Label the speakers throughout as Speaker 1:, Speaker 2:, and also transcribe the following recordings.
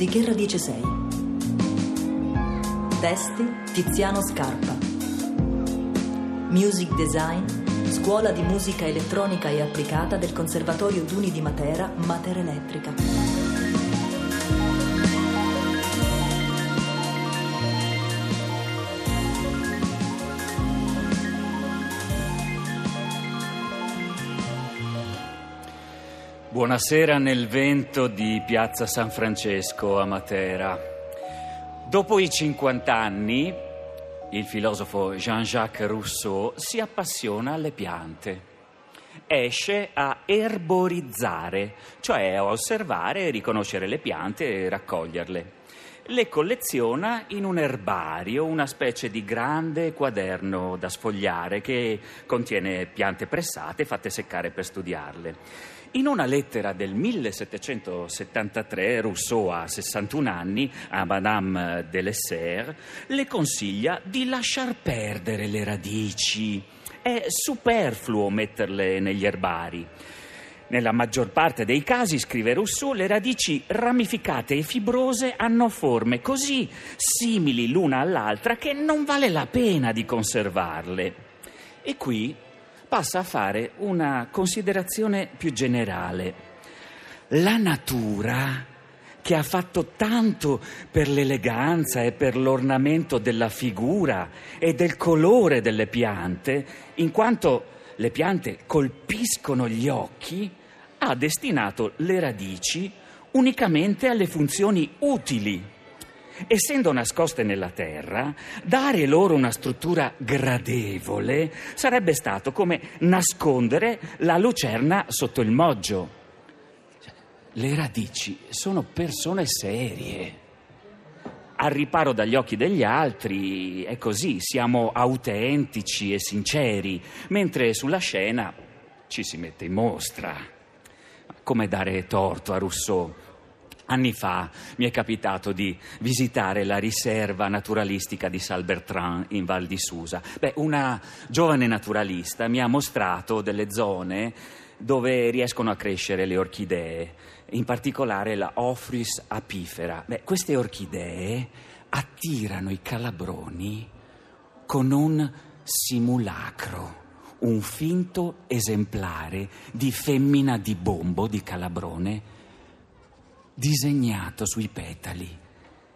Speaker 1: di che radice sei. Testi Tiziano Scarpa. Music Design, Scuola di Musica Elettronica e Applicata del Conservatorio Duni di Matera, Matera Elettrica.
Speaker 2: Buonasera nel vento di Piazza San Francesco a Matera. Dopo i 50 anni, il filosofo Jean-Jacques Rousseau si appassiona alle piante. Esce a erborizzare, cioè a osservare, riconoscere le piante e raccoglierle. Le colleziona in un erbario, una specie di grande quaderno da sfogliare che contiene piante pressate fatte seccare per studiarle. In una lettera del 1773, Rousseau, a 61 anni, a Madame de Lesser, le consiglia di lasciar perdere le radici. È superfluo metterle negli erbari. Nella maggior parte dei casi, scrive Rousseau, le radici ramificate e fibrose hanno forme così simili l'una all'altra che non vale la pena di conservarle. E qui passa a fare una considerazione più generale. La natura, che ha fatto tanto per l'eleganza e per l'ornamento della figura e del colore delle piante, in quanto le piante colpiscono gli occhi, ha destinato le radici unicamente alle funzioni utili essendo nascoste nella terra, dare loro una struttura gradevole sarebbe stato come nascondere la lucerna sotto il moggio. Le radici sono persone serie. Al riparo dagli occhi degli altri è così, siamo autentici e sinceri, mentre sulla scena ci si mette in mostra. Come dare torto a Rousseau? Anni fa mi è capitato di visitare la riserva naturalistica di Salbertran in Val di Susa. Beh, una giovane naturalista mi ha mostrato delle zone dove riescono a crescere le orchidee, in particolare la Ophrys apifera. Beh, queste orchidee attirano i calabroni con un simulacro un finto esemplare di femmina di bombo di calabrone disegnato sui petali.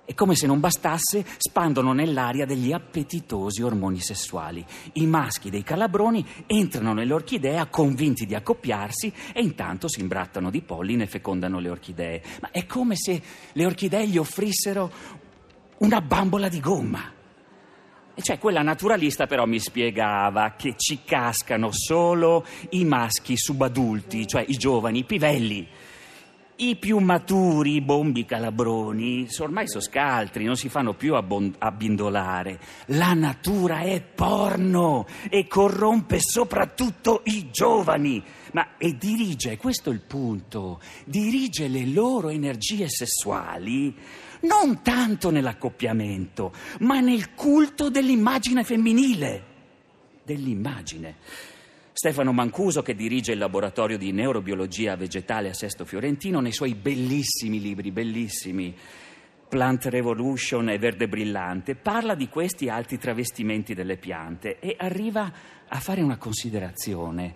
Speaker 2: E come se non bastasse, spandono nell'aria degli appetitosi ormoni sessuali. I maschi dei calabroni entrano nell'orchidea convinti di accoppiarsi e intanto si imbrattano di polline e fecondano le orchidee. Ma è come se le orchidee gli offrissero una bambola di gomma. Cioè quella naturalista però mi spiegava che ci cascano solo i maschi subadulti, cioè i giovani, i pivelli. I più maturi, i bombi calabroni, ormai sono scaltri, non si fanno più abbon- abbindolare. La natura è porno e corrompe soprattutto i giovani. Ma e dirige, questo è il punto, dirige le loro energie sessuali non tanto nell'accoppiamento, ma nel culto dell'immagine femminile. Dell'immagine. Stefano Mancuso, che dirige il laboratorio di neurobiologia vegetale a Sesto Fiorentino, nei suoi bellissimi libri, bellissimi, Plant Revolution e Verde Brillante, parla di questi alti travestimenti delle piante e arriva a fare una considerazione.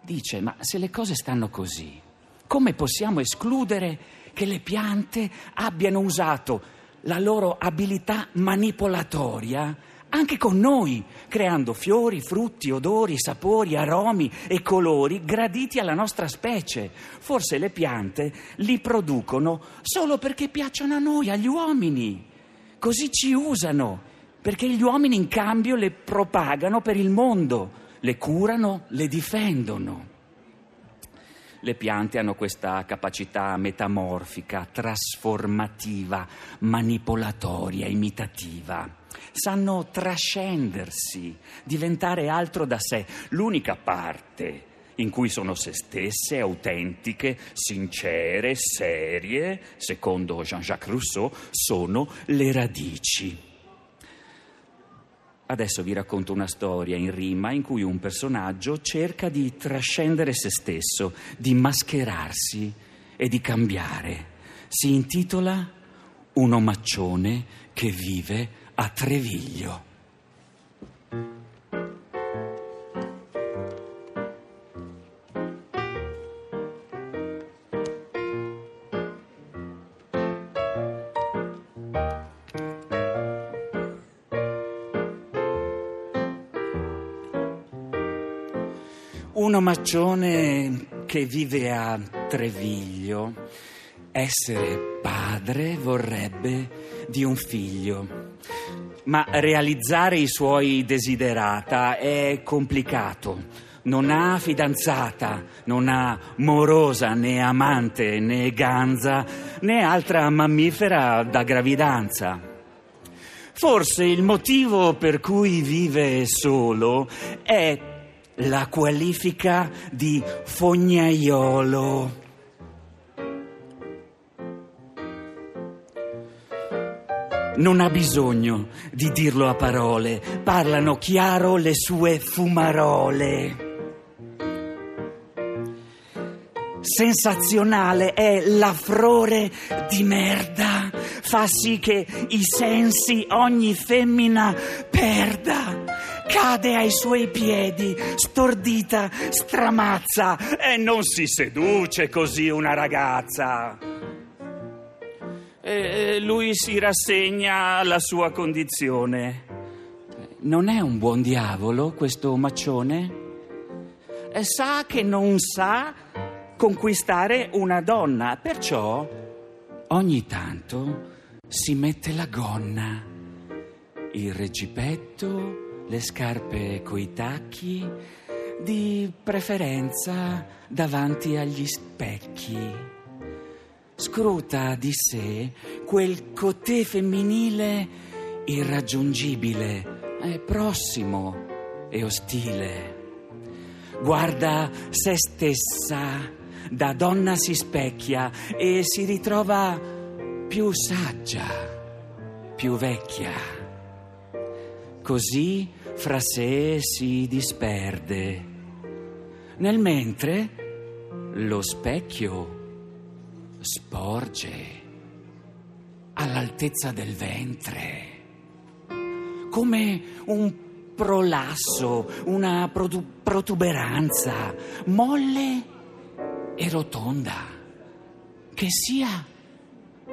Speaker 2: Dice, ma se le cose stanno così, come possiamo escludere che le piante abbiano usato la loro abilità manipolatoria anche con noi, creando fiori, frutti, odori, sapori, aromi e colori graditi alla nostra specie. Forse le piante li producono solo perché piacciono a noi, agli uomini. Così ci usano, perché gli uomini in cambio le propagano per il mondo, le curano, le difendono. Le piante hanno questa capacità metamorfica, trasformativa, manipolatoria, imitativa. Sanno trascendersi, diventare altro da sé. L'unica parte in cui sono se stesse, autentiche, sincere, serie, secondo Jean-Jacques Rousseau, sono le radici. Adesso vi racconto una storia in rima in cui un personaggio cerca di trascendere se stesso, di mascherarsi e di cambiare. Si intitola un omaccione che vive a Treviglio. Un omaccione che vive a Treviglio, essere padre vorrebbe di un figlio, ma realizzare i suoi desiderata è complicato. Non ha fidanzata, non ha morosa né amante né ganza né altra mammifera da gravidanza. Forse il motivo per cui vive solo è la qualifica di fognaiolo. Non ha bisogno di dirlo a parole, parlano chiaro le sue fumarole. Sensazionale è l'affrore di merda, fa sì che i sensi ogni femmina perda cade ai suoi piedi, stordita, stramazza e non si seduce così una ragazza. E lui si rassegna alla sua condizione. Non è un buon diavolo questo maccione? E sa che non sa conquistare una donna, perciò ogni tanto si mette la gonna, il reggipetto le scarpe coi tacchi, di preferenza davanti agli specchi. Scruta di sé quel cotè femminile irraggiungibile, è prossimo e ostile. Guarda se stessa, da donna si specchia e si ritrova più saggia, più vecchia. Così fra sé si disperde. Nel mentre lo specchio sporge all'altezza del ventre, come un prolasso, una protu- protuberanza molle e rotonda, che sia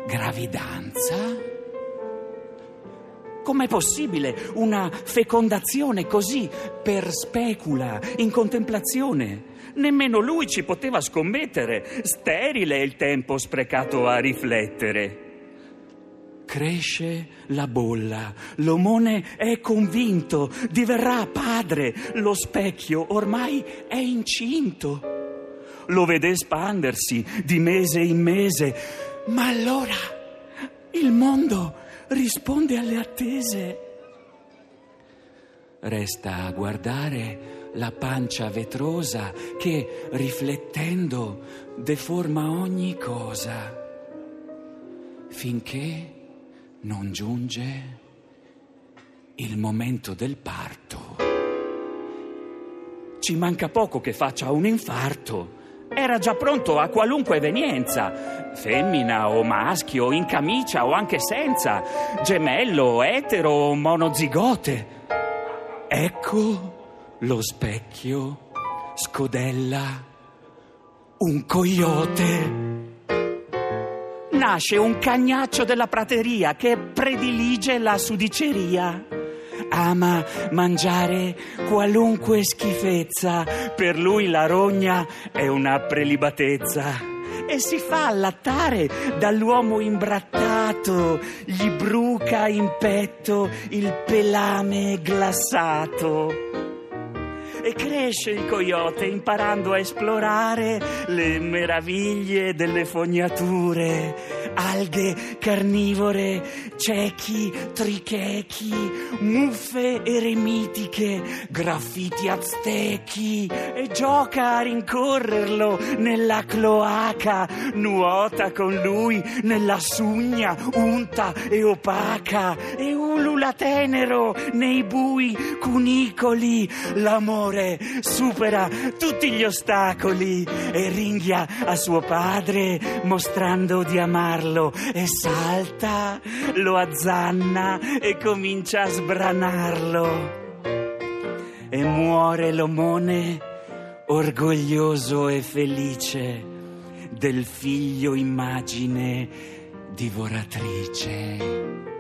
Speaker 2: gravidanza Com'è possibile una fecondazione così per specula, in contemplazione? Nemmeno lui ci poteva scommettere. Sterile il tempo sprecato a riflettere. Cresce la bolla, l'omone è convinto, diverrà padre, lo specchio ormai è incinto. Lo vede espandersi di mese in mese, ma allora il mondo risponde alle attese. Resta a guardare la pancia vetrosa che, riflettendo, deforma ogni cosa, finché non giunge il momento del parto. Ci manca poco che faccia un infarto. Era già pronto a qualunque evenienza, femmina o maschio, in camicia o anche senza, gemello, etero o monozigote. Ecco lo specchio scodella un coyote. Nasce un cagnaccio della prateria che predilige la sudiceria ama mangiare qualunque schifezza, per lui la rogna è una prelibatezza. E si fa allattare dall'uomo imbrattato, gli bruca in petto il pelame glassato. E cresce il coyote imparando a esplorare le meraviglie delle fognature, alghe carnivore, ciechi, trichechi, muffe eremitiche, graffiti aztechi e gioca a rincorrerlo nella cloaca, nuota con lui nella sugna unta e opaca e ulu ulula tenero nei bui cunicoli. L'amore supera tutti gli ostacoli e ringhia a suo padre mostrando di amarlo e salta, lo azzanna e comincia a sbranarlo. E muore l'omone orgoglioso e felice del figlio immagine divoratrice.